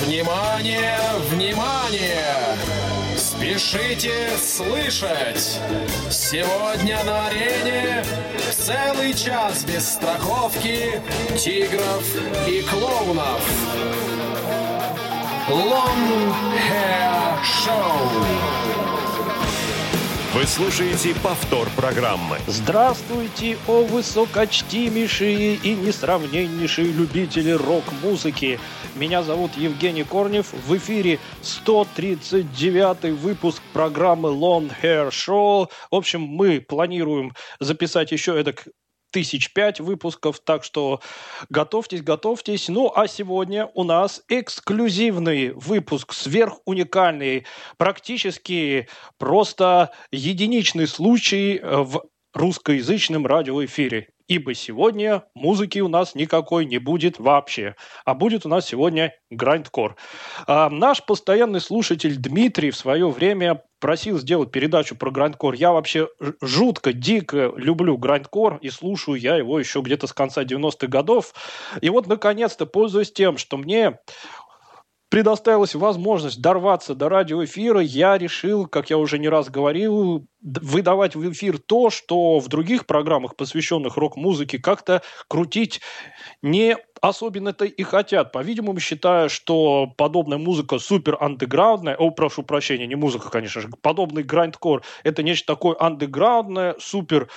Внимание, внимание! Спешите слышать! Сегодня на арене целый час без страховки тигров и клоунов. Long Hair Show. Вы слушаете повтор программы. Здравствуйте, о высокочтимейшие и несравненнейшие любители рок-музыки. Меня зовут Евгений Корнев. В эфире 139 выпуск программы Long Hair Show. В общем, мы планируем записать еще это тысяч пять выпусков, так что готовьтесь, готовьтесь. Ну, а сегодня у нас эксклюзивный выпуск, сверхуникальный, практически просто единичный случай в русскоязычном радиоэфире ибо сегодня музыки у нас никакой не будет вообще, а будет у нас сегодня грандкор. А, наш постоянный слушатель Дмитрий в свое время просил сделать передачу про грандкор. Я вообще жутко, дико люблю грандкор и слушаю я его еще где-то с конца 90-х годов. И вот, наконец-то, пользуясь тем, что мне предоставилась возможность дорваться до радиоэфира, я решил, как я уже не раз говорил, выдавать в эфир то, что в других программах, посвященных рок-музыке, как-то крутить не особенно-то и хотят. По-видимому, считая, что подобная музыка супер андеграундная, о, прошу прощения, не музыка, конечно же, подобный грандкор, это нечто такое андеграундное, супер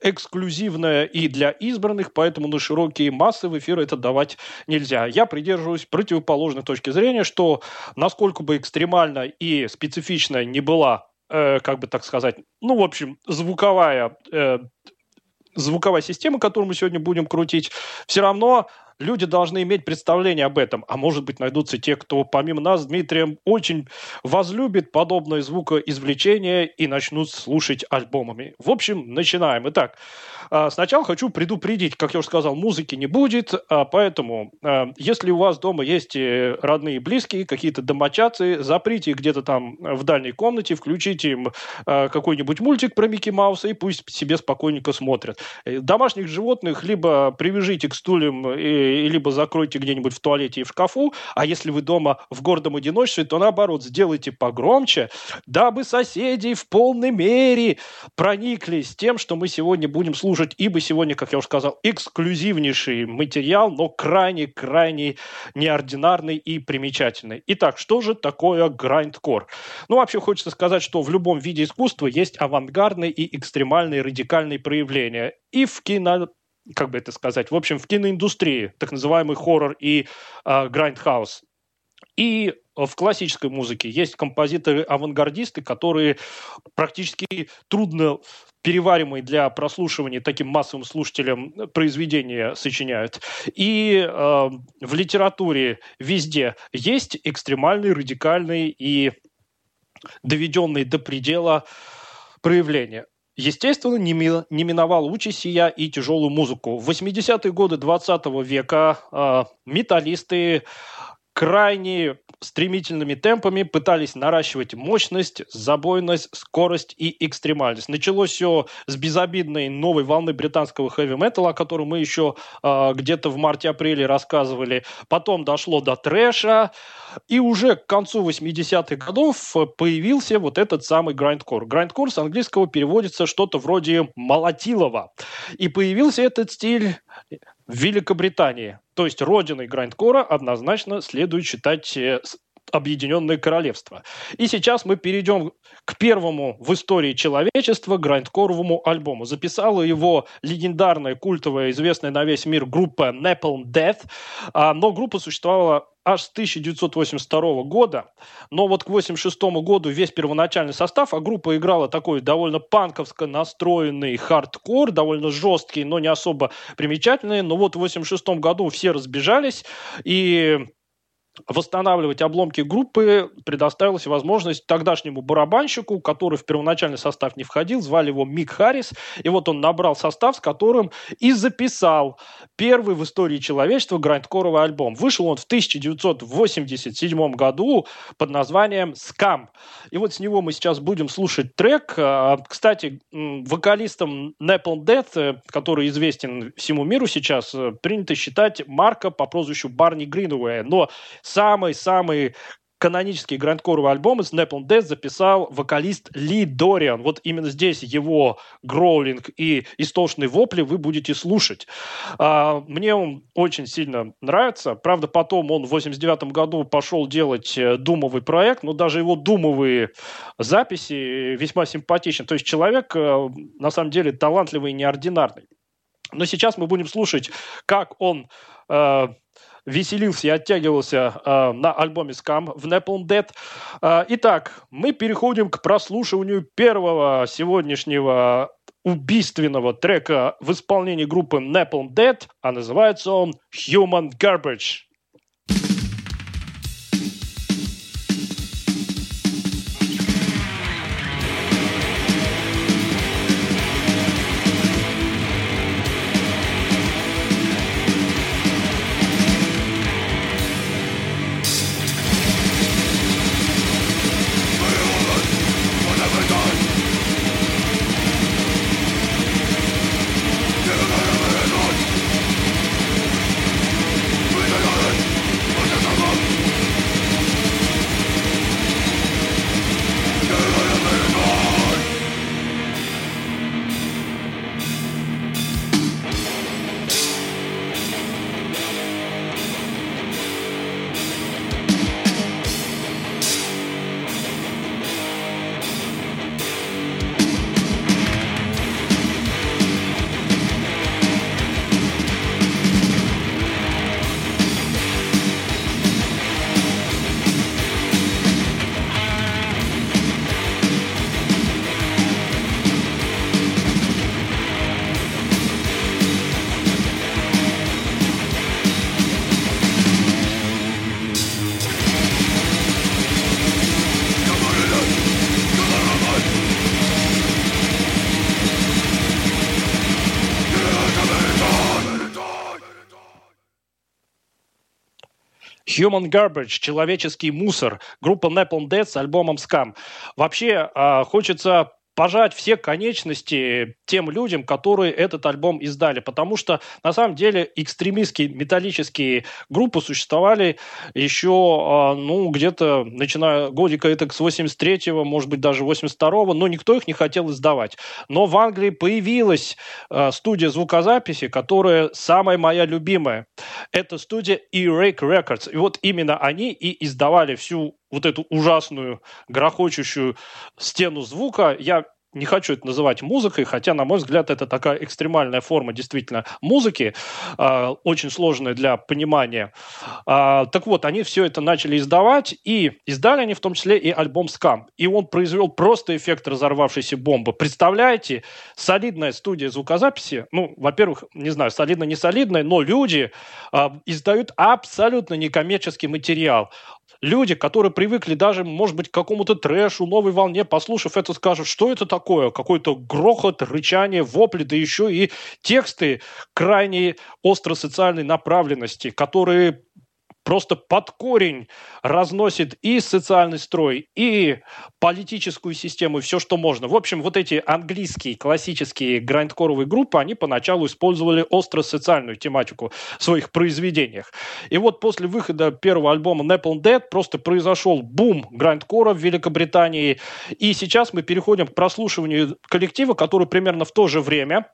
эксклюзивное и для избранных, поэтому на широкие массы в эфир это давать нельзя. Я придерживаюсь противоположной точки зрения, что насколько бы экстремально и специфично не была э, как бы так сказать, ну, в общем, звуковая э, звуковая система, которую мы сегодня будем крутить, все равно люди должны иметь представление об этом. А может быть, найдутся те, кто помимо нас с Дмитрием очень возлюбит подобное звукоизвлечение и начнут слушать альбомами. В общем, начинаем. Итак, а, сначала хочу предупредить, как я уже сказал, музыки не будет, а, поэтому а, если у вас дома есть э, родные и близкие, какие-то домочадцы, заприте их где-то там в дальней комнате, включите им какой-нибудь мультик про Микки Мауса и пусть себе спокойненько смотрят. Э, домашних животных либо привяжите к стульям и и либо закройте где-нибудь в туалете и в шкафу, а если вы дома в гордом одиночестве, то наоборот, сделайте погромче, дабы соседи в полной мере прониклись тем, что мы сегодня будем слушать, ибо сегодня, как я уже сказал, эксклюзивнейший материал, но крайне-крайне неординарный и примечательный. Итак, что же такое грайндкор? Ну, вообще хочется сказать, что в любом виде искусства есть авангардные и экстремальные радикальные проявления. И в кино как бы это сказать, в общем, в киноиндустрии, так называемый хоррор и э, grindhouse. И в классической музыке есть композиторы-авангардисты, которые практически трудно переваримые для прослушивания таким массовым слушателям произведения сочиняют. И э, в литературе везде есть экстремальные, радикальные и доведенные до предела проявления. Естественно, не, ми, не миновал участь я и тяжелую музыку. В 80-е годы 20 века э, металлисты крайне стремительными темпами пытались наращивать мощность, забойность, скорость и экстремальность. Началось все с безобидной новой волны британского хэви-металла, о которой мы еще э, где-то в марте-апреле рассказывали. Потом дошло до трэша. И уже к концу 80-х годов появился вот этот самый грайндкор. Грайндкор с английского переводится что-то вроде молотилова. И появился этот стиль в Великобритании. То есть родиной грайндкора однозначно следует считать э, Объединенное Королевство. И сейчас мы перейдем к первому в истории человечества грайндкоровому альбому. Записала его легендарная, культовая, известная на весь мир группа Napalm Death, а, но группа существовала аж с 1982 года, но вот к 1986 году весь первоначальный состав, а группа играла такой довольно панковско настроенный хардкор, довольно жесткий, но не особо примечательный, но вот в 1986 году все разбежались, и восстанавливать обломки группы предоставилась возможность тогдашнему барабанщику, который в первоначальный состав не входил, звали его Мик Харрис, и вот он набрал состав, с которым и записал первый в истории человечества грандкоровый альбом. Вышел он в 1987 году под названием «Скам». И вот с него мы сейчас будем слушать трек. А, кстати, вокалистом Napalm Death, э, который известен всему миру сейчас, э, принято считать Марка по прозвищу Барни Гринуэя, но самый-самый канонический грандкоровый альбом из Napalm Death записал вокалист Ли Дориан. Вот именно здесь его гроулинг и истошные вопли вы будете слушать. А, мне он очень сильно нравится. Правда, потом он в 89 году пошел делать э, думовый проект, но даже его думовые записи весьма симпатичны. То есть человек, э, на самом деле, талантливый и неординарный. Но сейчас мы будем слушать, как он э, веселился и оттягивался э, на альбоме Scam в Napalm Dead. Э, итак, мы переходим к прослушиванию первого сегодняшнего убийственного трека в исполнении группы Napalm Dead, а называется он Human Garbage. Human Garbage, человеческий мусор, группа Napalm Dead с альбомом Scam. Вообще, э, хочется пожать все конечности тем людям, которые этот альбом издали. Потому что, на самом деле, экстремистские металлические группы существовали еще, а, ну, где-то, начиная годика это с 83-го, может быть, даже 82-го, но никто их не хотел издавать. Но в Англии появилась а, студия звукозаписи, которая самая моя любимая. Это студия E-Rake Records. И вот именно они и издавали всю вот эту ужасную, грохочущую стену звука. Я не хочу это называть музыкой, хотя, на мой взгляд, это такая экстремальная форма действительно музыки, э, очень сложная для понимания. Э, так вот, они все это начали издавать, и издали они в том числе и альбом «Скам». И он произвел просто эффект разорвавшейся бомбы. Представляете, солидная студия звукозаписи, ну, во-первых, не знаю, солидно не солидная, но люди э, издают абсолютно некоммерческий материал люди, которые привыкли даже, может быть, к какому-то трэшу, новой волне, послушав это, скажут, что это такое? Какой-то грохот, рычание, вопли, да еще и тексты крайне остро-социальной направленности, которые просто под корень разносит и социальный строй, и политическую систему, и все, что можно. В общем, вот эти английские классические грандкоровые группы, они поначалу использовали остро-социальную тематику в своих произведениях. И вот после выхода первого альбома Napalm Dead просто произошел бум грандкора в Великобритании. И сейчас мы переходим к прослушиванию коллектива, который примерно в то же время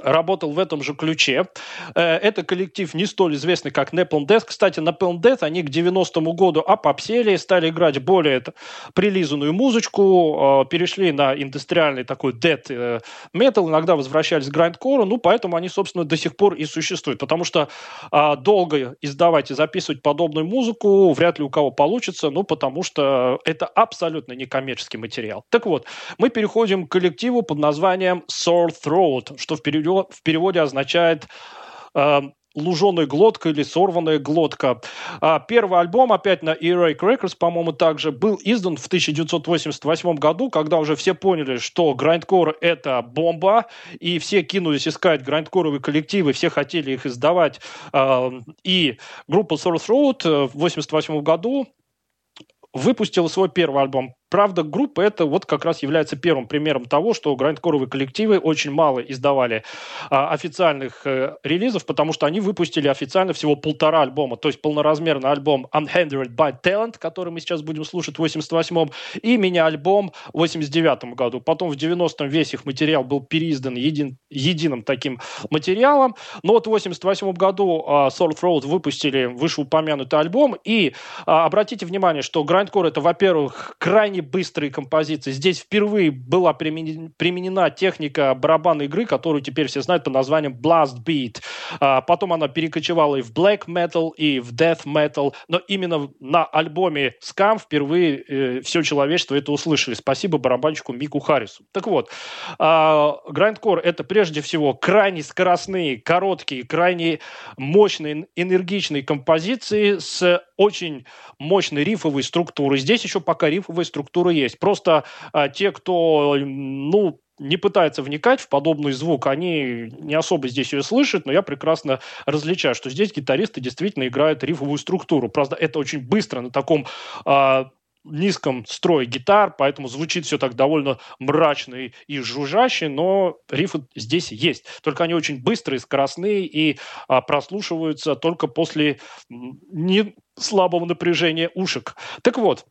работал в этом же ключе. Э, это коллектив не столь известный, как Napalm Death. Кстати, Napalm Death, они к 90-му году опопсели, стали играть более прилизанную музычку, э, перешли на индустриальный такой death э, metal, иногда возвращались к грандкору, ну, поэтому они, собственно, до сих пор и существуют, потому что долго издавать и записывать подобную музыку вряд ли у кого получится, ну, потому что это абсолютно некоммерческий материал. Так вот, мы переходим к коллективу под названием Sore Throat, что в переводе в переводе означает э, луженая глотка или сорванная глотка. А первый альбом, опять на Earache Records, по-моему, также был издан в 1988 году, когда уже все поняли, что грандкор — это бомба, и все кинулись искать грандкоровые коллективы, все хотели их издавать. А, и группа Source Road в 1988 году выпустила свой первый альбом правда, группа это вот как раз является первым примером того, что грандкоровые коллективы очень мало издавали а, официальных э, релизов, потому что они выпустили официально всего полтора альбома, то есть полноразмерный альбом Unhindered by Talent, который мы сейчас будем слушать в 88-м, и мини-альбом в 89 году. Потом в 90-м весь их материал был переиздан един, единым таким материалом, но вот в 88 году а, Soul Road выпустили вышеупомянутый альбом, и а, обратите внимание, что грандкор это, во-первых, крайне быстрые композиции. Здесь впервые была применена техника барабанной игры, которую теперь все знают под названием Blast Beat. А, потом она перекочевала и в Black Metal, и в Death Metal, но именно на альбоме Scam впервые э, все человечество это услышали. Спасибо барабанщику Мику Харрису. Так вот, э, грандкор это прежде всего крайне скоростные, короткие, крайне мощные, энергичные композиции с очень мощной рифовой структурой. Здесь еще пока рифовая структура есть. Просто а, те, кто, ну, не пытается вникать в подобный звук, они не особо здесь ее слышат, но я прекрасно различаю, что здесь гитаристы действительно играют рифовую структуру. Правда, это очень быстро на таком э, низком строе гитар, поэтому звучит все так довольно мрачно и, и жужжаще, но рифы здесь есть. Только они очень быстрые, скоростные и а, прослушиваются только после не слабого напряжения ушек. Так вот,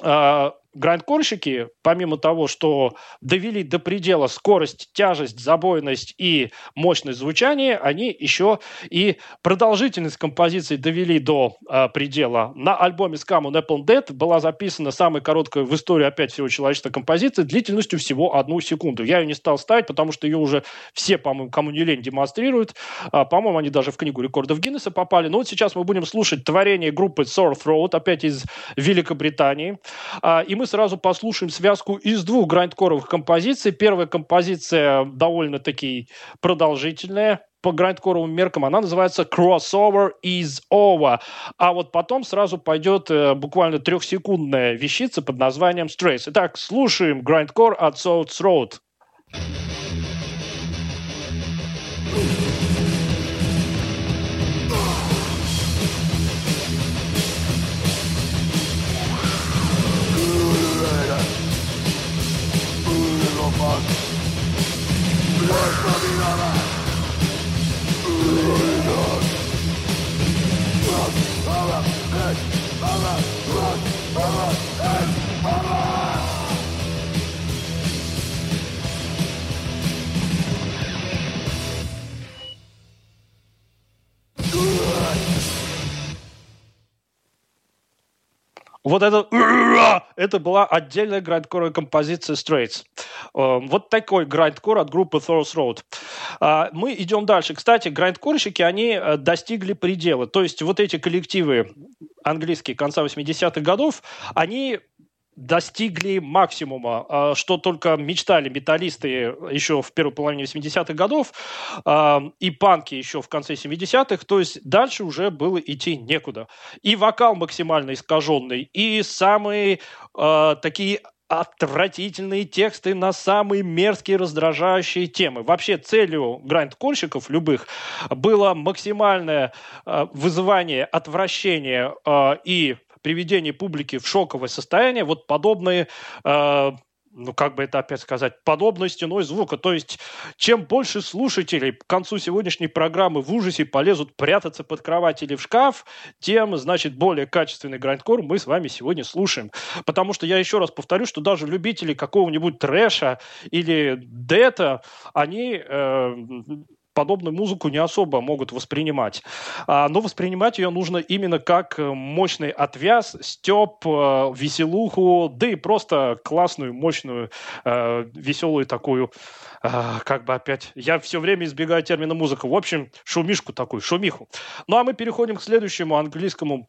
а, грандкорщики, помимо того, что довели до предела скорость, тяжесть, забойность и мощность звучания, они еще и продолжительность композиции довели до э, предела. На альбоме Scam on Apple Dead была записана самая короткая в истории опять всего человечества композиция длительностью всего одну секунду. Я ее не стал ставить, потому что ее уже все, по-моему, кому не лень, демонстрируют. А, по-моему, они даже в книгу рекордов Гиннесса попали. Но вот сейчас мы будем слушать творение группы Sore Throat, опять из Великобритании. А, и мы мы сразу послушаем связку из двух грандкоровых композиций. Первая композиция довольно-таки продолжительная, по грандкоровым меркам, она называется Crossover is Over. А вот потом сразу пойдет э, буквально трехсекундная вещица под названием Strays. Итак, слушаем грандкор от South Road. Вот это, это была отдельная грандкоровая композиция Straits. Э, вот такой грандкор от группы Thor's Road. А, мы идем дальше. Кстати, грандкорщики, они э, достигли предела. То есть вот эти коллективы английские конца 80-х годов, они достигли максимума, а, что только мечтали металлисты еще в первой половине 80-х годов а, и панки еще в конце 70-х, то есть дальше уже было идти некуда. И вокал максимально искаженный, и самые э, такие отвратительные тексты на самые мерзкие, раздражающие темы. Вообще целью гранд-кольщиков любых было максимальное э, вызывание отвращения э, и приведение публики в шоковое состояние, вот подобные э, ну, как бы это опять сказать, подобной стеной звука. То есть, чем больше слушателей к концу сегодняшней программы в ужасе полезут прятаться под кровать или в шкаф, тем, значит, более качественный грандкор мы с вами сегодня слушаем. Потому что я еще раз повторю, что даже любители какого-нибудь трэша или дета, они э, подобную музыку не особо могут воспринимать. А, но воспринимать ее нужно именно как э, мощный отвяз, степ, э, веселуху, да и просто классную, мощную, э, веселую такую, как бы опять... Я все время избегаю термина музыка. В общем, шумишку такую, шумиху. Ну а мы переходим к следующему английскому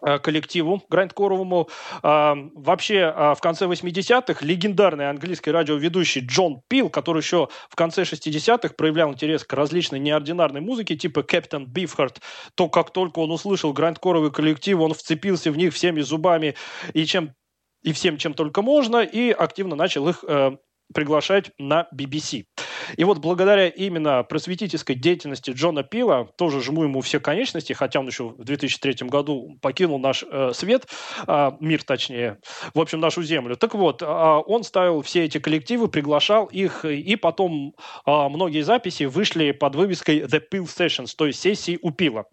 коллективу грайндкоровому. А, вообще, а, в конце 80-х легендарный английский радиоведущий Джон Пил, который еще в конце 60-х проявлял интерес к различной неординарной музыке, типа Captain Beefheart, то как только он услышал грайндкоровый коллектив, он вцепился в них всеми зубами и чем и всем, чем только можно, и активно начал их э, приглашать на BBC. И вот благодаря именно просветительской деятельности Джона Пила, тоже жму ему все конечности, хотя он еще в 2003 году покинул наш э, свет, э, мир точнее, в общем, нашу землю. Так вот, э, он ставил все эти коллективы, приглашал их, и потом э, многие записи вышли под вывеской The Pill Sessions, то есть сессии у Пила.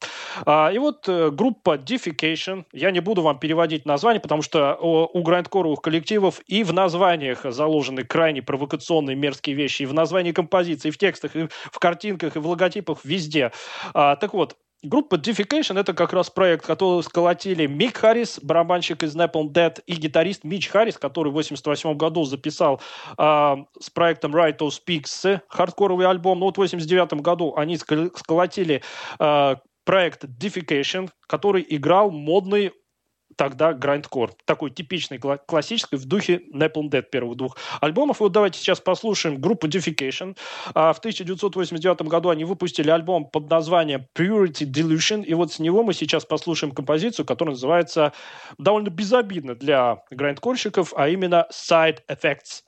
Э, и вот э, группа Defecation, я не буду вам переводить название, потому что у грандкоровых коллективов и в названиях заложены крайне провокационные мерзкие вещи, и в названии композиции, и в текстах, и в картинках, и в логотипах, везде. А, так вот, Группа Defecation — это как раз проект, который сколотили Мик Харрис, барабанщик из Napalm Dead, и гитарист Мич Харрис, который в 1988 году записал э, с проектом Right to Speaks хардкоровый альбом. Ну вот в 1989 году они сколотили э, проект Defecation, который играл модный тогда грандкор. Такой типичный, классический, в духе Napalm Dead первых двух альбомов. И вот давайте сейчас послушаем группу Defecation. А, в 1989 году они выпустили альбом под названием Purity Delusion. И вот с него мы сейчас послушаем композицию, которая называется довольно безобидно для грандкорщиков, а именно Side Effects.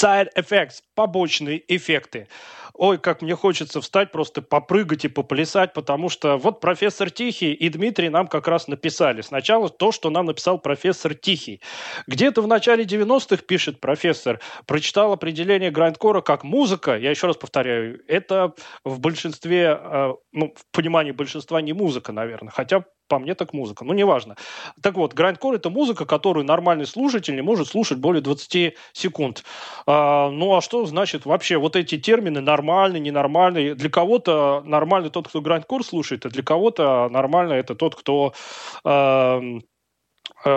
Side effects, побочные эффекты. Ой, как мне хочется встать, просто попрыгать и поплясать, потому что вот профессор Тихий и Дмитрий нам как раз написали. Сначала то, что нам написал профессор Тихий. Где-то в начале 90-х, пишет профессор, прочитал определение грандкора как музыка. Я еще раз повторяю, это в большинстве, э, ну, в понимании большинства не музыка, наверное. Хотя по мне так музыка. Ну, неважно. Так вот, грандкор – это музыка, которую нормальный слушатель не может слушать более 20 секунд. А, ну, а что значит вообще вот эти термины нормальный, ненормальный? Для кого-то нормальный тот, кто грандкор слушает, а для кого-то нормально это тот, кто Э,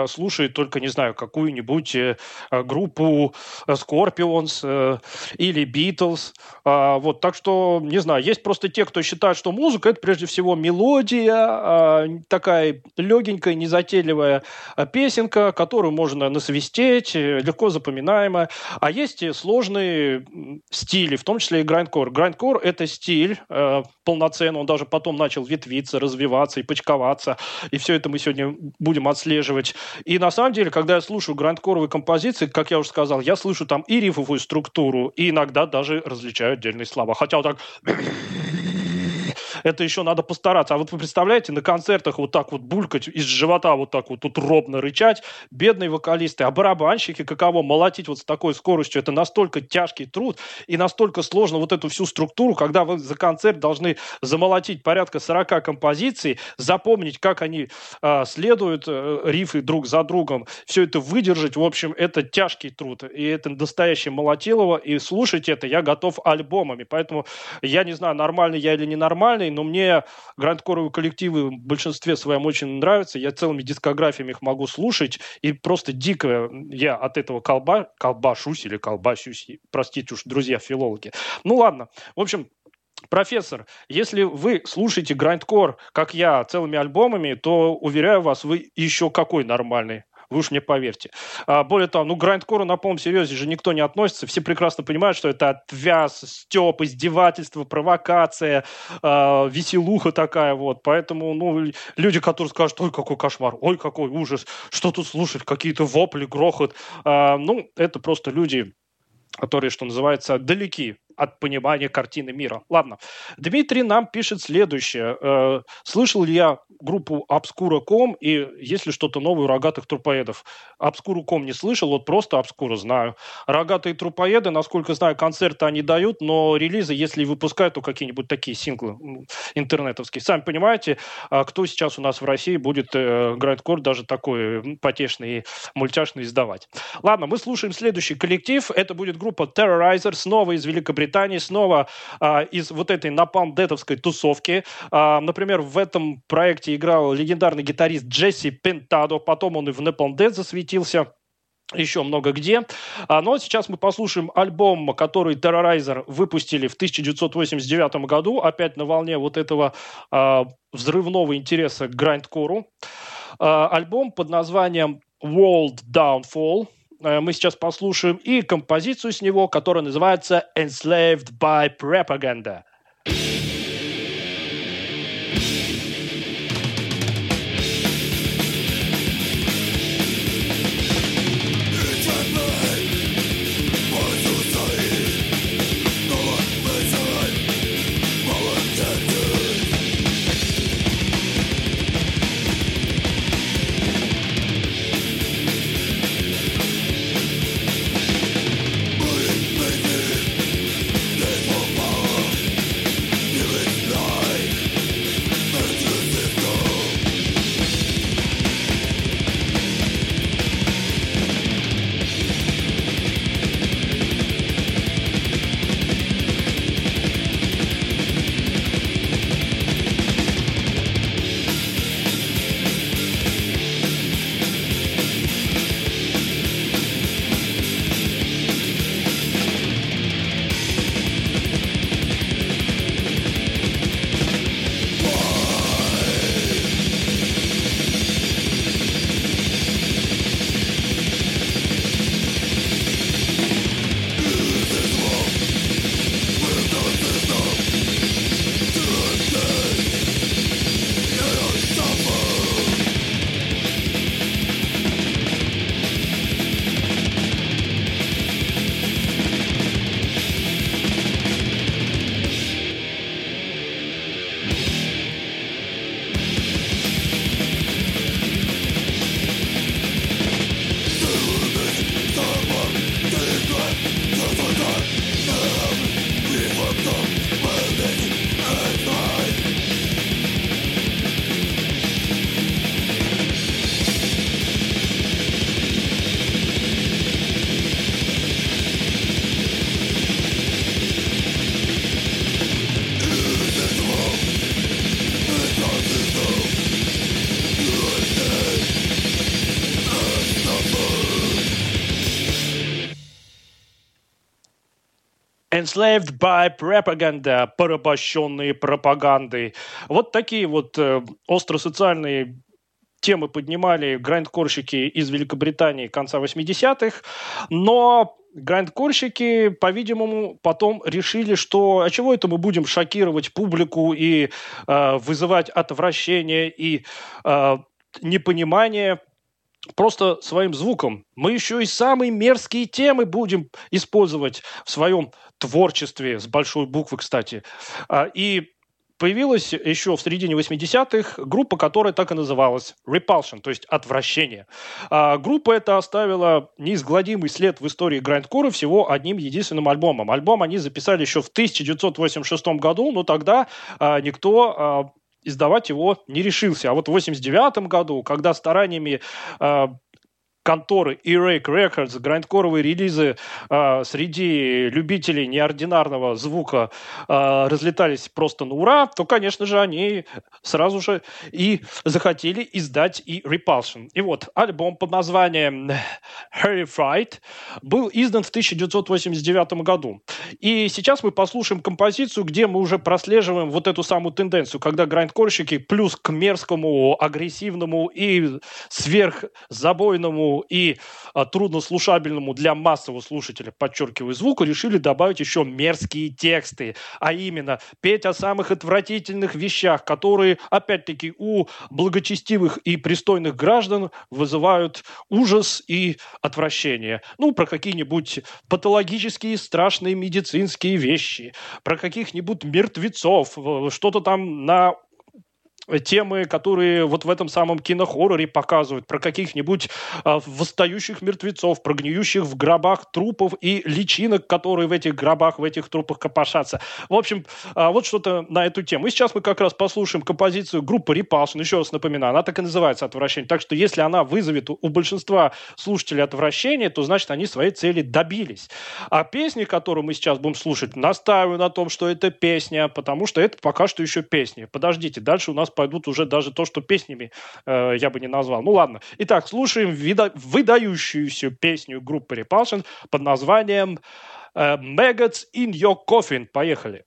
слушает только, не знаю, какую-нибудь э, группу э, Scorpions или Beatles. А, вот, так что, не знаю, есть просто те, кто считает, что музыка – это прежде всего мелодия, а, такая легенькая, незатейливая песенка, которую можно насвистеть, легко запоминаемая. А есть сложные стили, в том числе и грандкор. Грандкор – это стиль полноценный, он даже потом начал ветвиться, развиваться и почковаться. И все это мы сегодня будем отслеживать и на самом деле, когда я слушаю грандкоровые композиции, как я уже сказал, я слышу там и рифовую структуру, и иногда даже различаю отдельные слова. Хотя вот так это еще надо постараться. А вот вы представляете, на концертах вот так вот булькать из живота вот так вот тут робно рычать, бедные вокалисты, а барабанщики каково молотить вот с такой скоростью, это настолько тяжкий труд и настолько сложно вот эту всю структуру, когда вы за концерт должны замолотить порядка 40 композиций, запомнить, как они э, следуют, э, рифы друг за другом, все это выдержать, в общем, это тяжкий труд, и это настоящее молотилово, и слушать это я готов альбомами, поэтому я не знаю, нормальный я или ненормальный, но мне грандкоровые коллективы в большинстве своем очень нравятся, я целыми дискографиями их могу слушать, и просто дико я от этого колба, колбашусь или колбасюсь, простите уж, друзья филологи. Ну ладно, в общем, Профессор, если вы слушаете грандкор, как я, целыми альбомами, то, уверяю вас, вы еще какой нормальный. Вы уж мне поверьте. А, более того, ну, грандкору на полном серьезе же никто не относится. Все прекрасно понимают, что это отвяз, степ, издевательство, провокация, э, веселуха такая вот. Поэтому, ну, люди, которые скажут, ой, какой кошмар, ой, какой ужас, что тут слушать, какие-то вопли, грохот. Э, ну, это просто люди, которые, что называется, далеки от понимания картины мира. Ладно. Дмитрий нам пишет следующее. Э, слышал ли я группу Obscura.com и есть ли что-то новое у рогатых трупоедов? Obscura.com не слышал, вот просто Obscura знаю. Рогатые трупоеды, насколько знаю, концерты они дают, но релизы, если выпускают, то какие-нибудь такие синглы интернетовские. Сами понимаете, а кто сейчас у нас в России будет э, Грандкор даже такой потешный и мультяшный издавать. Ладно, мы слушаем следующий коллектив. Это будет группа Terrorizer, снова из Великобритании Британии снова а, из вот этой напалм-детовской тусовки. А, например, в этом проекте играл легендарный гитарист Джесси Пентадо, потом он и в Napalm Death засветился еще много где. А, но сейчас мы послушаем альбом, который Terrorizer выпустили в 1989 году, опять на волне вот этого а, взрывного интереса к грандкору. А, альбом под названием World Downfall – Э, мы сейчас послушаем и композицию с него, которая называется «Enslaved by Propaganda». Enslaved by propaganda, порабощенные пропагандой. Вот такие вот э, остросоциальные темы поднимали грандкорщики из Великобритании конца 80-х, но грандкорщики, по-видимому, потом решили, что а чего это мы будем шокировать публику и э, вызывать отвращение и э, непонимание просто своим звуком. Мы еще и самые мерзкие темы будем использовать в своем творчестве, с большой буквы, кстати. А, и появилась еще в середине 80-х группа, которая так и называлась Repulsion, то есть отвращение. А группа эта оставила неизгладимый след в истории грандкора всего одним единственным альбомом. Альбом они записали еще в 1986 году, но тогда а, никто издавать его не решился. А вот в 89 году, когда стараниями а, конторы Erake Records, грандкоровые релизы э, среди любителей неординарного звука э, разлетались просто на ура, то, конечно же, они сразу же и захотели издать и Repulsion. И вот альбом под названием Harry Fright был издан в 1989 году. И сейчас мы послушаем композицию, где мы уже прослеживаем вот эту самую тенденцию, когда грандкорщики плюс к мерзкому, агрессивному и сверхзабойному и а, труднослушабельному для массового слушателя, подчеркиваю, звуку, решили добавить еще мерзкие тексты, а именно петь о самых отвратительных вещах, которые, опять-таки, у благочестивых и пристойных граждан вызывают ужас и отвращение. Ну, про какие-нибудь патологические страшные медицинские вещи, про каких-нибудь мертвецов, что-то там на темы, которые вот в этом самом кинохорроре показывают, про каких-нибудь э, восстающих мертвецов, про гниющих в гробах трупов и личинок, которые в этих гробах, в этих трупах копошатся. В общем, э, вот что-то на эту тему. И сейчас мы как раз послушаем композицию группы Repulsion. Еще раз напоминаю, она так и называется «Отвращение». Так что если она вызовет у большинства слушателей отвращение, то значит они своей цели добились. А песни, которую мы сейчас будем слушать, настаиваю на том, что это песня, потому что это пока что еще песня. Подождите, дальше у нас пойдут уже даже то, что песнями э, я бы не назвал. Ну ладно. Итак, слушаем вида- выдающуюся песню группы Repulsion под названием э, Maggots in Your Coffin. Поехали.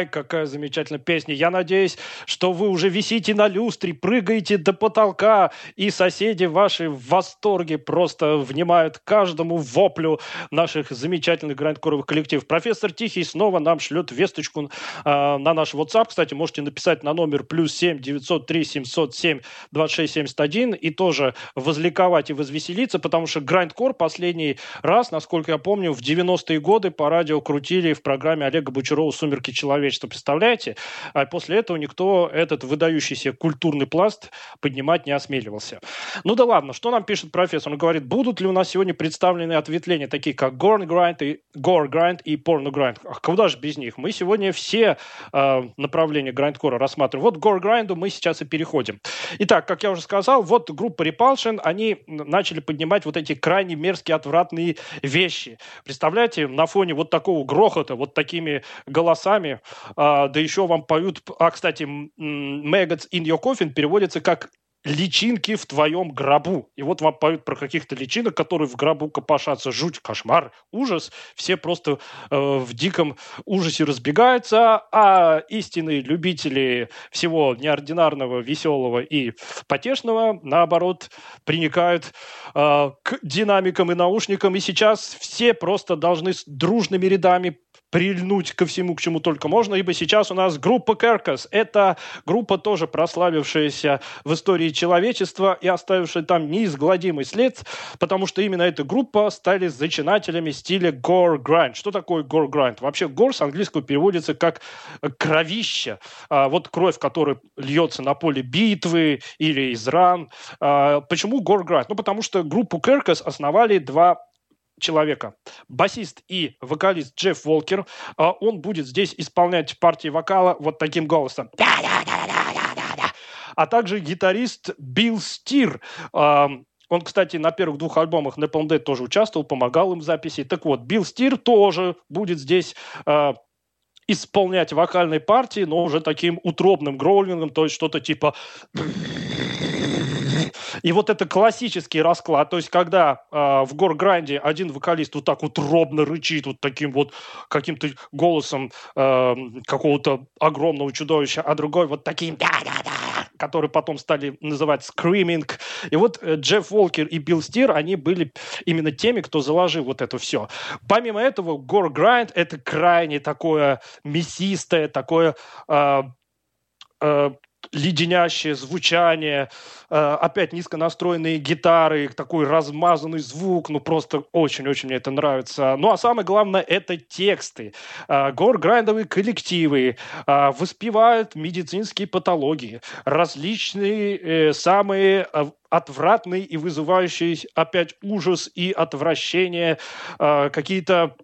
Ай, какая замечательная песня. Я надеюсь, что вы уже висите на люстре, прыгаете до потолка, и соседи ваши в восторге просто внимают каждому воплю наших замечательных грандкоровых коллективов. Профессор Тихий снова нам шлет весточку э, на наш WhatsApp. Кстати, можете написать на номер плюс 7 903 707 26 71 и тоже возликовать и возвеселиться, потому что грандкор последний раз, насколько я помню, в 90-е годы по радио крутили в программе Олега Бочарова «Сумерки человека» человечества, представляете? А после этого никто этот выдающийся культурный пласт поднимать не осмеливался. Ну да ладно, что нам пишет профессор? Он говорит, будут ли у нас сегодня представлены ответвления, такие как Gorn Grind и, Gore Grind и Porno Grind? Ах, куда же без них? Мы сегодня все э, направления грайндкора рассматриваем. Вот Gore Grind мы сейчас и переходим. Итак, как я уже сказал, вот группа Repulsion, они начали поднимать вот эти крайне мерзкие, отвратные вещи. Представляете, на фоне вот такого грохота, вот такими голосами, а, да еще вам поют... А, кстати, Maggots in your coffin переводится как личинки в твоем гробу. И вот вам поют про каких-то личинок, которые в гробу копошатся. Жуть, кошмар, ужас. Все просто э, в диком ужасе разбегаются, а истинные любители всего неординарного, веселого и потешного, наоборот, приникают э, к динамикам и наушникам. И сейчас все просто должны с дружными рядами прильнуть ко всему, к чему только можно, ибо сейчас у нас группа Керкас. Это группа, тоже прославившаяся в истории человечества и оставившая там неизгладимый след, потому что именно эта группа стали зачинателями стиля gore grind. Что такое gore grind? Вообще gore с английского переводится как кровище. А, вот кровь, которая льется на поле битвы или из ран. А, почему gore grind? Ну, потому что группу Керкас основали два человека. Басист и вокалист Джефф Волкер. А, он будет здесь исполнять партии вокала вот таким голосом. А также гитарист Билл Стир. А, он, кстати, на первых двух альбомах Napalm Dead тоже участвовал, помогал им в записи. Так вот, Билл Стир тоже будет здесь а, исполнять вокальные партии, но уже таким утробным гроулингом, то есть что-то типа и вот это классический расклад, то есть когда э, в Горгранде один вокалист вот так вот робно рычит вот таким вот каким-то голосом э, какого-то огромного чудовища, а другой вот таким который потом стали называть скриминг. И вот э, Джефф Волкер и Билл Стир, они были именно теми, кто заложил вот это все. Помимо этого, Гор Грайнд — это крайне такое мясистое, такое э, э, леденящее звучание, э, опять низконастроенные гитары, такой размазанный звук, ну просто очень-очень мне это нравится. Ну а самое главное это тексты. Э, Гор-грайндовые коллективы э, воспевают медицинские патологии, различные самые отвратные и вызывающие опять ужас и отвращение, какие-то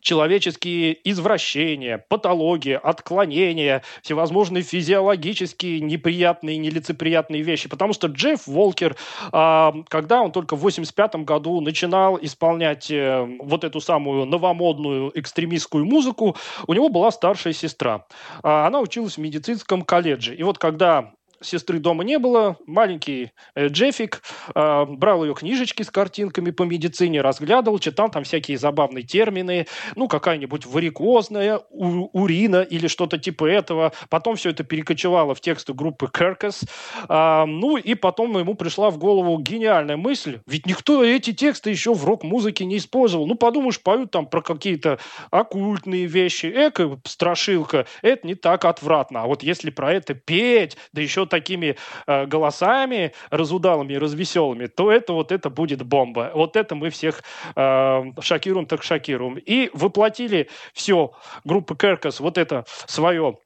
человеческие извращения, патологии, отклонения, всевозможные физиологические неприятные, нелицеприятные вещи. Потому что Джефф Волкер, а, когда он только в 85 году начинал исполнять э, вот эту самую новомодную экстремистскую музыку, у него была старшая сестра. А, она училась в медицинском колледже. И вот когда сестры дома не было. Маленький э, Джеффик э, брал ее книжечки с картинками по медицине, разглядывал, читал там всякие забавные термины, ну, какая-нибудь варикозная у, урина или что-то типа этого. Потом все это перекочевало в тексты группы Керкас. Э, ну, и потом ему пришла в голову гениальная мысль, ведь никто эти тексты еще в рок-музыке не использовал. Ну, подумаешь, поют там про какие-то оккультные вещи, эко, страшилка, это не так отвратно. А вот если про это петь, да еще такими э, голосами разудалыми развеселыми, то это вот это будет бомба. Вот это мы всех э, шокируем, так шокируем. И воплотили все, группа Керкас, вот это свое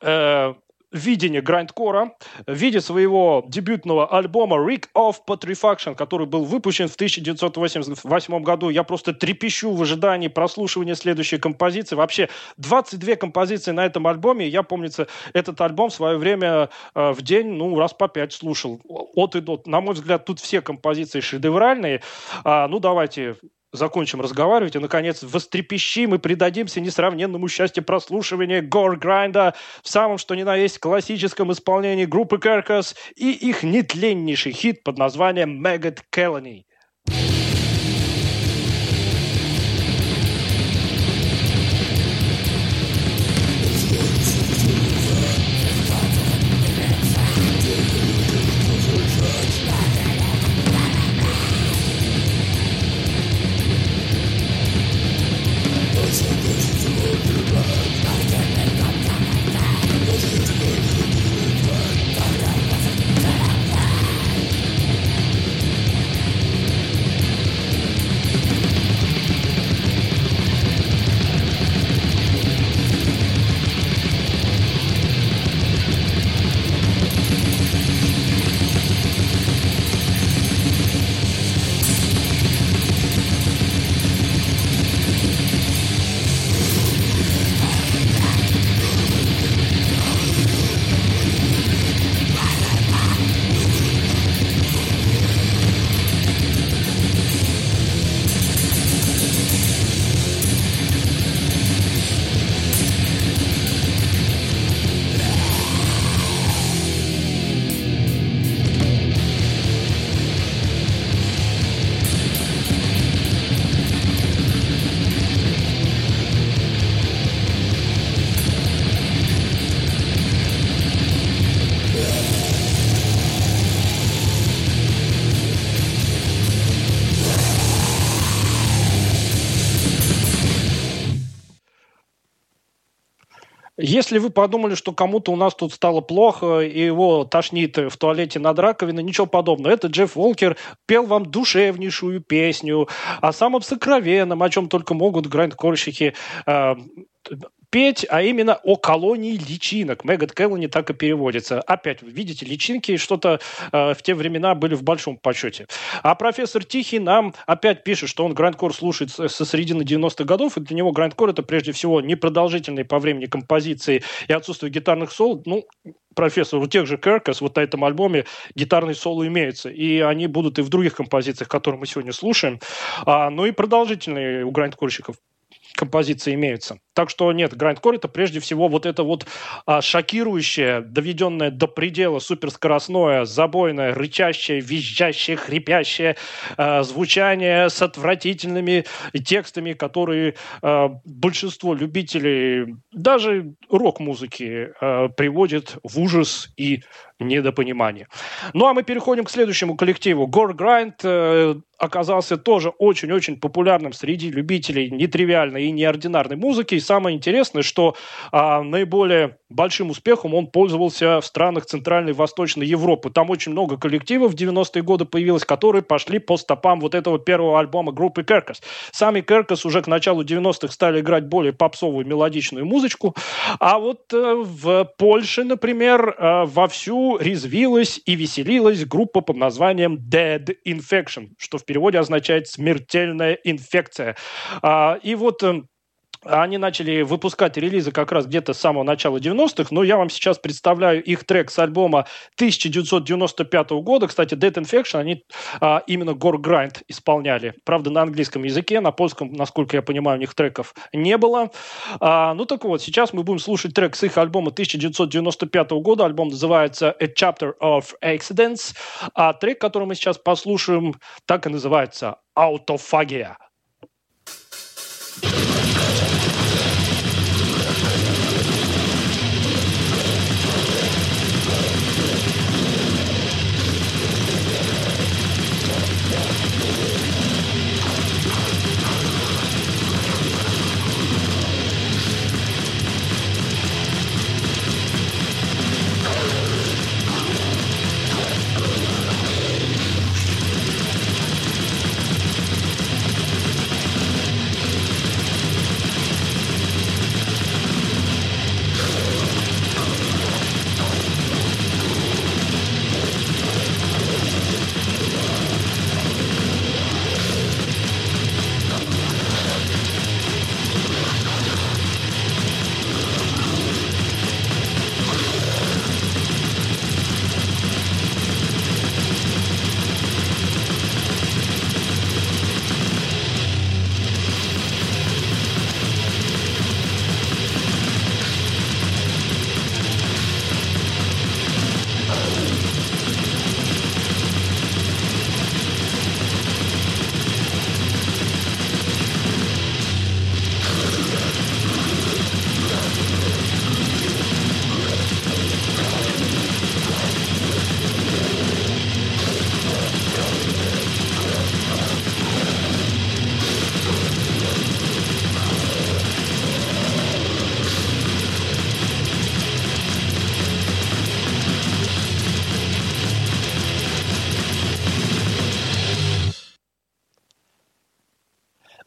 э, видение грандкора в виде своего дебютного альбома Rick of Putrefaction, который был выпущен в 1988 году. Я просто трепещу в ожидании прослушивания следующей композиции. Вообще 22 композиции на этом альбоме. Я, помнится, этот альбом в свое время э, в день, ну, раз по пять слушал. От и до. На мой взгляд, тут все композиции шедевральные. А, ну, давайте закончим разговаривать и, наконец, вострепещим и предадимся несравненному счастью прослушивания Гор Грайнда в самом что ни на есть классическом исполнении группы Керкас и их нетленнейший хит под названием «Maggot Colony». Если вы подумали, что кому-то у нас тут стало плохо, и его тошнит в туалете над раковиной, ничего подобного. Это Джефф Волкер пел вам душевнейшую песню о самом сокровенном, о чем только могут грандкорщики э, петь, а именно о колонии личинок. Мегат Колони так и переводится. Опять, видите, личинки что-то э, в те времена были в большом почете. А профессор Тихий нам опять пишет, что он грандкор слушает со середины 90-х годов, и для него грандкор это прежде всего непродолжительные по времени композиции и отсутствие гитарных соло. Ну, профессор, у тех же Керкас вот на этом альбоме гитарные соло имеются, и они будут и в других композициях, которые мы сегодня слушаем. А, ну и продолжительные у грандкорщиков композиции имеются. Так что нет, грандкор это прежде всего вот это вот а, шокирующее, доведенное до предела суперскоростное, забойное, рычащее, визжащее, хрипящее а, звучание с отвратительными текстами, которые а, большинство любителей даже рок-музыки а, приводит в ужас и недопонимание. Ну а мы переходим к следующему коллективу. Гор Грайнд э, оказался тоже очень-очень популярным среди любителей нетривиальной и неординарной музыки самое интересное, что а, наиболее большим успехом он пользовался в странах Центральной и Восточной Европы. Там очень много коллективов в 90-е годы появилось, которые пошли по стопам вот этого первого альбома группы Керкас. Сами Керкас уже к началу 90-х стали играть более попсовую мелодичную музычку, а вот э, в Польше, например, э, вовсю резвилась и веселилась группа под названием Dead Infection, что в переводе означает «смертельная инфекция». А, и вот э, они начали выпускать релизы как раз где-то с самого начала 90-х, но я вам сейчас представляю их трек с альбома 1995 года. Кстати, Dead Infection, они а, именно Gore Grind исполняли. Правда, на английском языке, на польском, насколько я понимаю, у них треков не было. А, ну так вот, сейчас мы будем слушать трек с их альбома 1995 года. Альбом называется A Chapter of Accidents. А трек, который мы сейчас послушаем, так и называется «Аутофагия».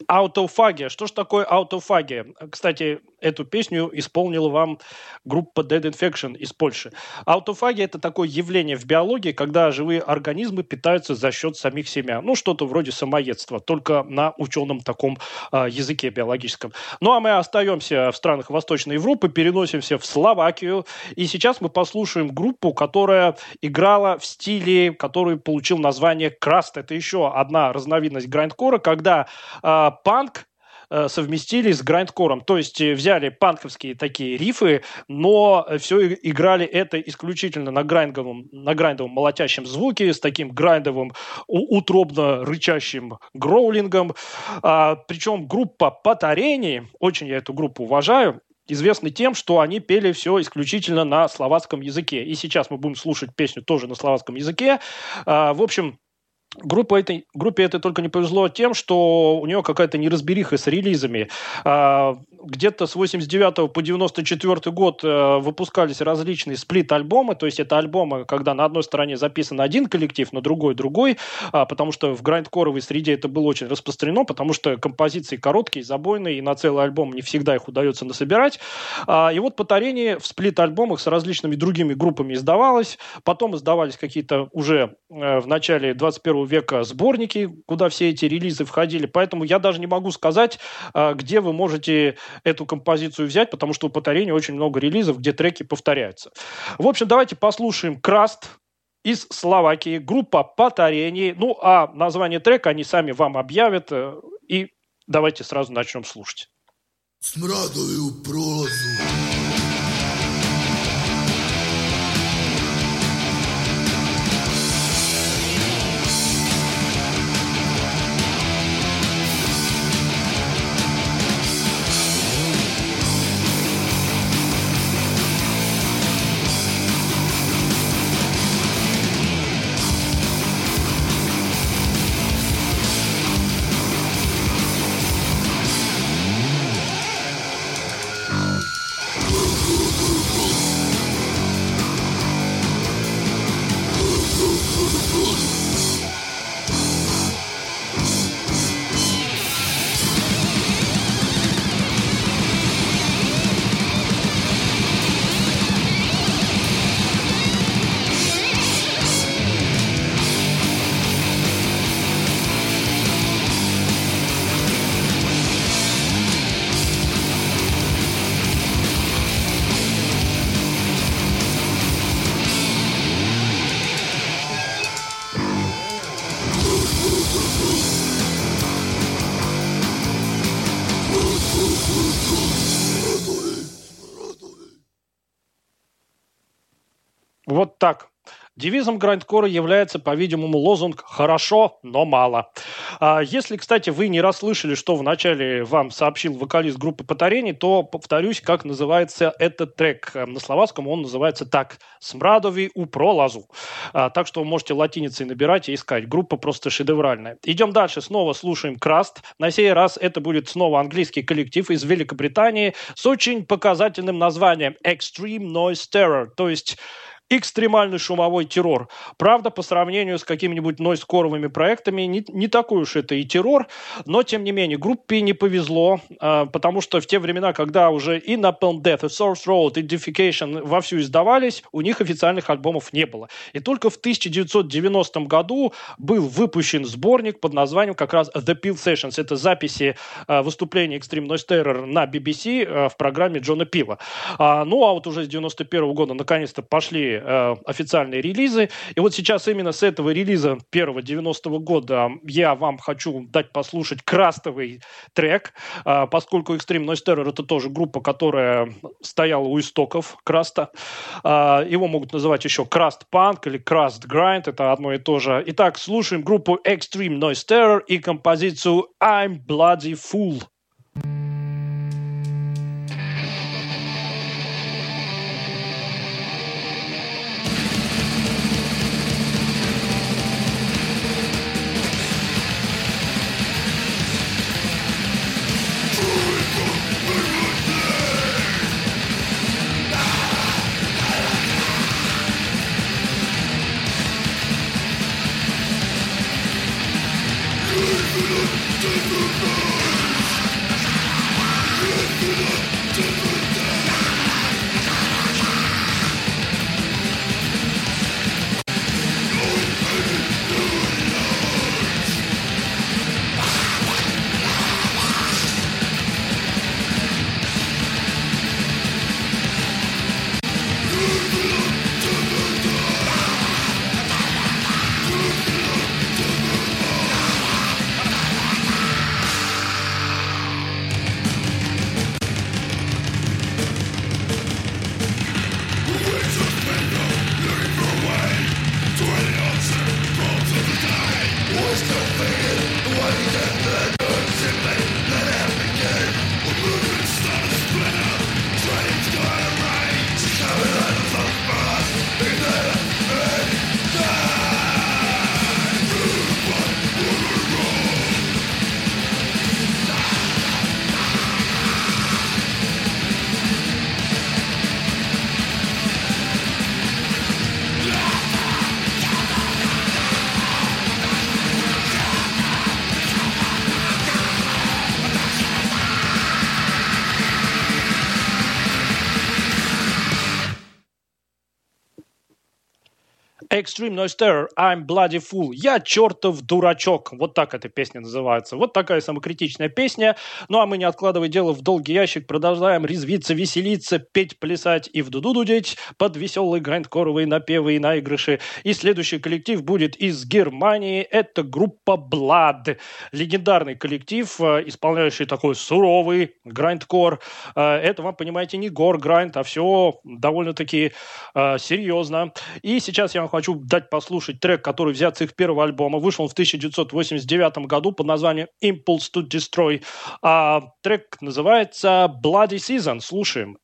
Аутофагия. Что ж такое аутофагия? Кстати, эту песню исполнила вам группа Dead Infection из Польши. Аутофагия – это такое явление в биологии, когда живые организмы питаются за счет самих себя. Ну, что-то вроде самоедства, только на ученом таком э, языке биологическом. Ну, а мы остаемся в странах Восточной Европы, переносимся в Словакию. И сейчас мы послушаем группу, которая играла в стиле, который получил название краст. Это еще одна разновидность грандкора, когда э, панк Э, совместили с грандкором. То есть э, взяли панковские такие рифы, но все играли это исключительно на грайндовом, на грайндовом молотящем звуке, с таким грайндовым утробно рычащим гроулингом. А, причем группа Патарени, очень я эту группу уважаю, известны тем, что они пели все исключительно на словацком языке. И сейчас мы будем слушать песню тоже на словацком языке. А, в общем, Группа этой, группе это только не повезло тем, что у нее какая-то неразбериха с релизами. А, где-то с 89 по 94 год э, выпускались различные сплит-альбомы, то есть это альбомы, когда на одной стороне записан один коллектив, на другой другой, а, потому что в грайндкоровой среде это было очень распространено, потому что композиции короткие, забойные, и на целый альбом не всегда их удается насобирать. А, и вот Патарени в сплит-альбомах с различными другими группами издавалось, потом издавались какие-то уже э, в начале 21 века сборники, куда все эти релизы входили, поэтому я даже не могу сказать, а, где вы можете эту композицию взять, потому что у Патарени очень много релизов, где треки повторяются. В общем, давайте послушаем Краст из Словакии, группа Патарени. Ну, а название трека они сами вам объявят. Э, и давайте сразу начнем слушать. Смрадовую прозу. Девизом грандкора является, по-видимому, лозунг «хорошо, но мало». А если, кстати, вы не расслышали, что вначале вам сообщил вокалист группы Патарени, то повторюсь, как называется этот трек. На словацком он называется так «Смрадови у пролазу». А, так что вы можете латиницей набирать и искать. Группа просто шедевральная. Идем дальше. Снова слушаем Краст. На сей раз это будет снова английский коллектив из Великобритании с очень показательным названием «Extreme Noise Terror», то есть экстремальный шумовой террор. Правда, по сравнению с какими-нибудь нойскоровыми проектами, не, не такой уж это и террор, но, тем не менее, группе не повезло, э, потому что в те времена, когда уже и Napalm Death, и Source Road, и Defecation вовсю издавались, у них официальных альбомов не было. И только в 1990 году был выпущен сборник под названием как раз The Peel Sessions. Это записи э, выступления Extreme Noise Terror на BBC э, в программе Джона Пила. А, ну, а вот уже с 91 года наконец-то пошли э, официальные релизы. И вот сейчас именно с этого релиза первого 90-го года я вам хочу дать послушать крастовый трек, э, поскольку Extreme Noise Terror это тоже группа, которая стояла у истоков краста. Э, его могут называть еще Краст Punk или Краст Grind, это одно и то же. Итак, слушаем группу Extreme Noise Terror и композицию I'm Bloody Fool. Extreme Noise Terror, I'm Bloody Fool. Я чертов дурачок. Вот так эта песня называется. Вот такая самокритичная песня. Ну а мы, не откладывая дело в долгий ящик, продолжаем резвиться, веселиться, петь, плясать и в дуду дудеть под веселые грандкоровые напевы и наигрыши. И следующий коллектив будет из Германии. Это группа Blood. Легендарный коллектив, э, исполняющий такой суровый грандкор. Э, это, вам понимаете, не гор гранд, а все довольно-таки э, серьезно. И сейчас я вам хочу дать послушать трек, который взят с их первого альбома. Вышел он в 1989 году под названием Impulse to Destroy. А трек называется Bloody Season. Слушаем.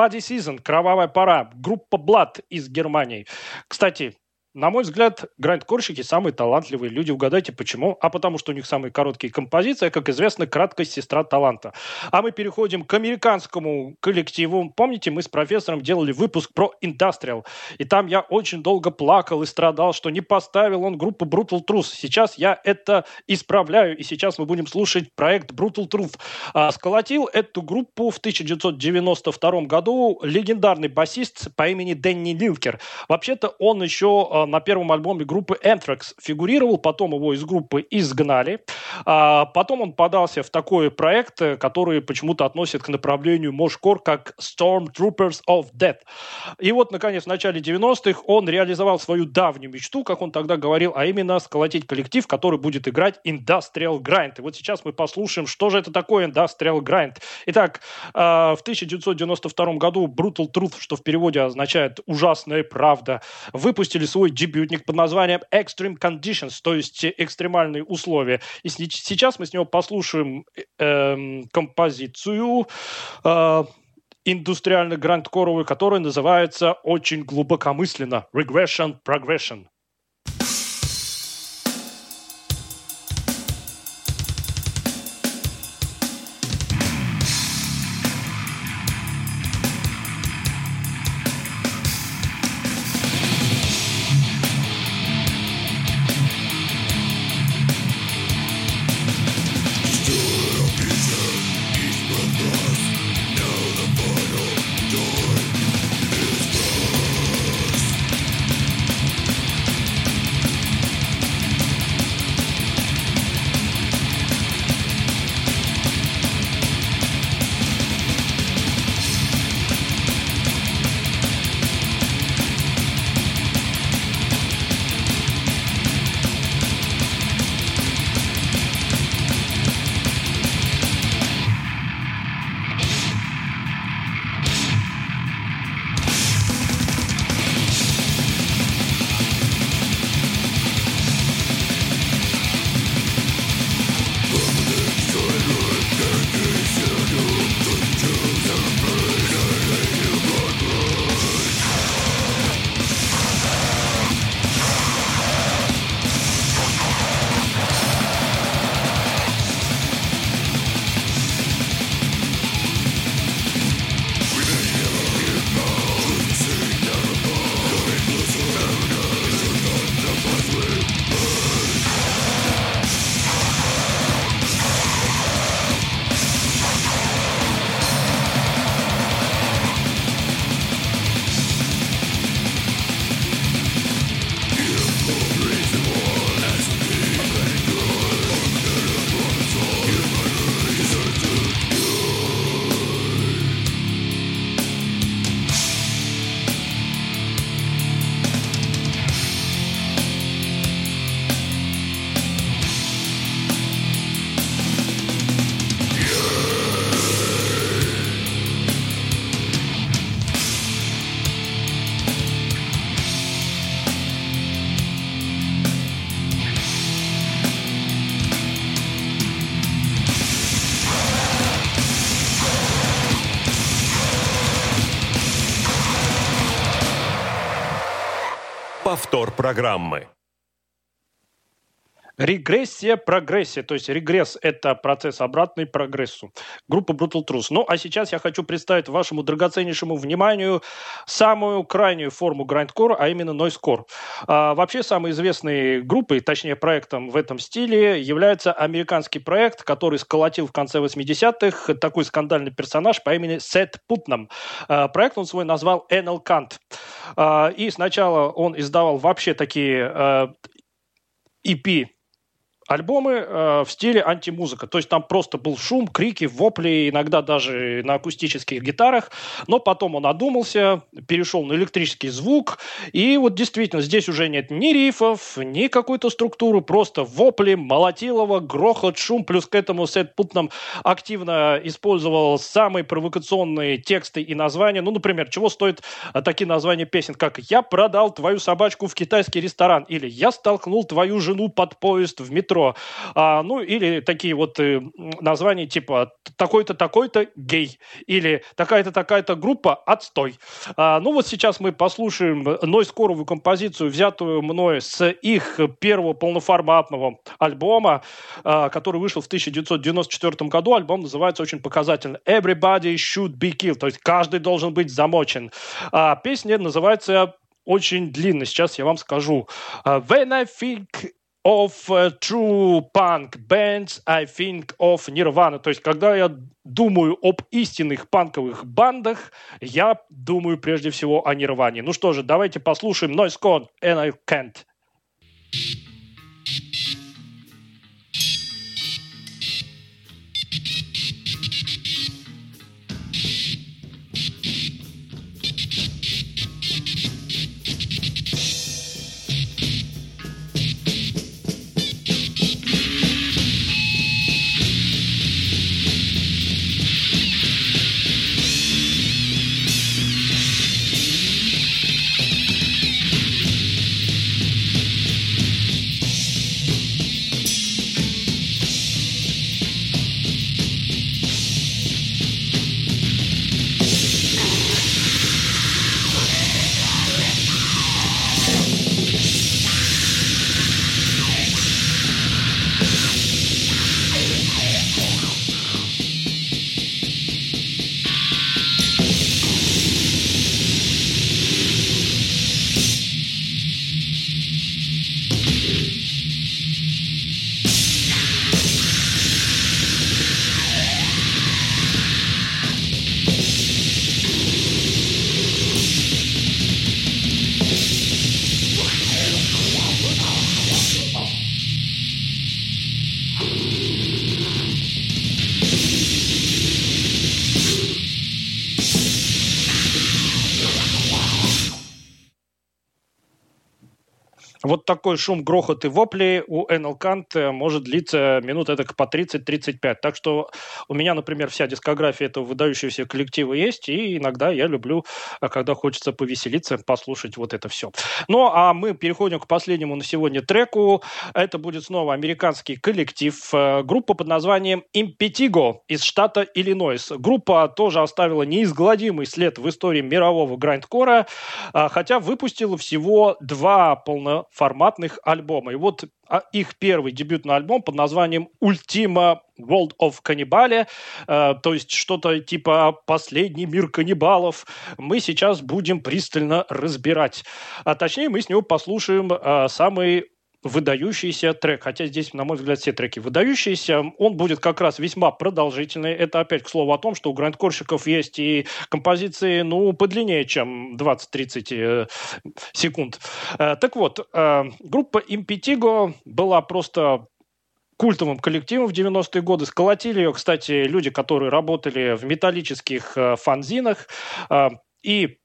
Bloody Season, кровавая пора, группа Blood из Германии. Кстати, на мой взгляд, гранд-корщики самые талантливые люди. Угадайте, почему? А потому что у них самые короткие композиции, а, как известно, краткость сестра таланта. А мы переходим к американскому коллективу. Помните, мы с профессором делали выпуск про Industrial. И там я очень долго плакал и страдал, что не поставил он группу Brutal Truth. Сейчас я это исправляю, и сейчас мы будем слушать проект Brutal Truth. А, сколотил эту группу в 1992 году легендарный басист по имени Дэнни Лилкер. Вообще-то он еще а, на первом альбоме группы Anthrax фигурировал, потом его из группы изгнали. А потом он подался в такой проект, э, который почему-то относит к направлению Мошкор как Stormtroopers of Death. И вот, наконец, в начале 90-х он реализовал свою давнюю мечту, как он тогда говорил, а именно сколотить коллектив, который будет играть Industrial Grind. И вот сейчас мы послушаем, что же это такое Industrial Grind. Итак, а, в 1992 году Brutal Truth, что в переводе означает «ужасная правда», выпустили свой свой дебютник под названием Extreme Conditions, то есть экстремальные условия. И сейчас мы с него послушаем э, композицию э, индустриально-грандкоровую, которая называется очень глубокомысленно Regression Progression. Программы. Регрессия, прогрессия. То есть регресс – это процесс обратный прогрессу. Группа Brutal Truth. Ну, а сейчас я хочу представить вашему драгоценнейшему вниманию самую крайнюю форму грандкора, а именно нойскор. А, вообще, самой известной группой, точнее проектом в этом стиле, является американский проект, который сколотил в конце 80-х такой скандальный персонаж по имени Сет Путнам. А, проект он свой назвал Энел Кант. А, и сначала он издавал вообще такие а, EP альбомы э, в стиле антимузыка. То есть там просто был шум, крики, вопли, иногда даже на акустических гитарах. Но потом он одумался, перешел на электрический звук. И вот действительно здесь уже нет ни рифов, ни какой-то структуры, просто вопли, молотилово, грохот, шум. Плюс к этому Сет Путнам активно использовал самые провокационные тексты и названия. Ну, например, чего стоят э, такие названия песен, как «Я продал твою собачку в китайский ресторан» или «Я столкнул твою жену под поезд в метро» метро. А, ну, или такие вот э, названия типа такой-то, такой-то гей. Или такая-то, такая-то группа отстой. А, ну, вот сейчас мы послушаем нойскоровую композицию, взятую мной с их первого полноформатного альбома, а, который вышел в 1994 году. Альбом называется очень показательно «Everybody should be killed», то есть каждый должен быть замочен. А, песня называется очень длинно, сейчас я вам скажу. When I think of uh, true punk bands, I think of Nirvana. То есть, когда я думаю об истинных панковых бандах, я думаю прежде всего о Нирване. Ну что же, давайте послушаем Noise Code and I Can't. Вот такой шум, грохот и вопли у Энел Кант может длиться минут это по 30-35. Так что у меня, например, вся дискография этого выдающегося коллектива есть, и иногда я люблю, а, когда хочется повеселиться, послушать вот это все. Ну, а мы переходим к последнему на сегодня треку. Это будет снова американский коллектив. Э, группа под названием Impetigo из штата Иллинойс. Группа тоже оставила неизгладимый след в истории мирового грандкора, хотя выпустила всего два полно форматных альбома. И вот а, их первый дебютный альбом под названием Ultima World of Cannibal, э, то есть что-то типа «Последний мир каннибалов», мы сейчас будем пристально разбирать. А точнее, мы с него послушаем э, самый выдающийся трек. Хотя здесь, на мой взгляд, все треки выдающиеся. Он будет как раз весьма продолжительный. Это опять к слову о том, что у грандкорщиков есть и композиции, ну, подлиннее, чем 20-30 э, секунд. Э, так вот, э, группа Impetigo была просто культовым коллективом в 90-е годы. Сколотили ее, кстати, люди, которые работали в металлических фанзинах. И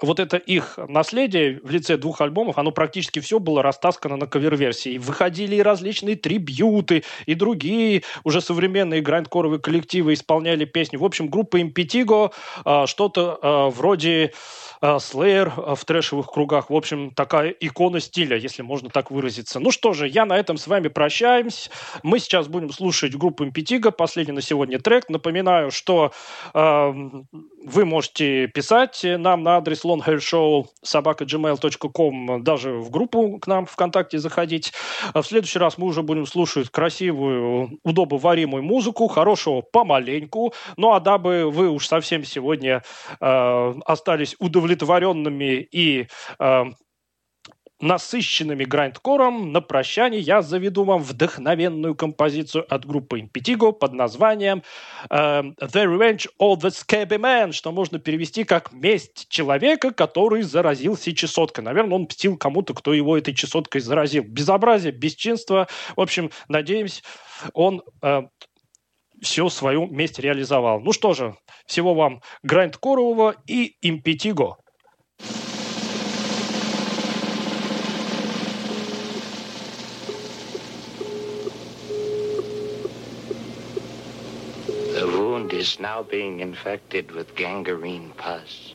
вот это их наследие в лице двух альбомов, оно практически все было растаскано на кавер-версии. Выходили и различные трибьюты, и другие уже современные грандкоровые коллективы исполняли песни. В общем, группа Impetigo э, что-то э, вроде э, Slayer в трэшевых кругах. В общем, такая икона стиля, если можно так выразиться. Ну что же, я на этом с вами прощаюсь. Мы сейчас будем слушать группу Impetigo, последний на сегодня трек. Напоминаю, что вы можете писать нам на адрес longhairshowsobaka.gmail.com, даже в группу к нам ВКонтакте заходить. А в следующий раз мы уже будем слушать красивую, удобоваримую музыку, хорошего помаленьку. Ну а дабы вы уж совсем сегодня э, остались удовлетворенными и э, насыщенными грайндкором, на прощание я заведу вам вдохновенную композицию от группы Impetigo под названием э, The Revenge of the Scabby Man, что можно перевести как «Месть человека, который заразился чесоткой». Наверное, он мстил кому-то, кто его этой чесоткой заразил. Безобразие, бесчинство. В общем, надеемся, он э, всю свою месть реализовал. Ну что же, всего вам грайндкорового и импетиго. Is now being infected with gangrene pus.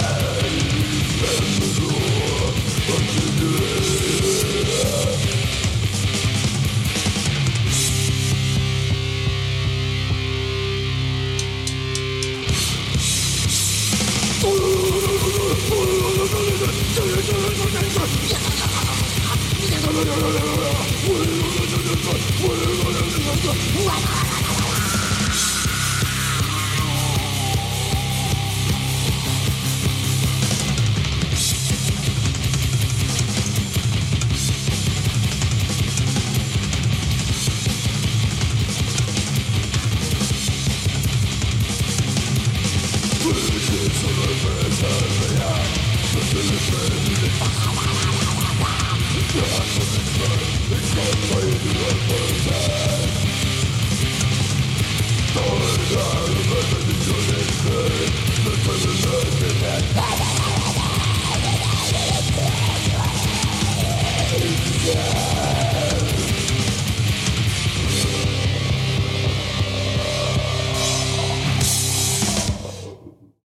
What?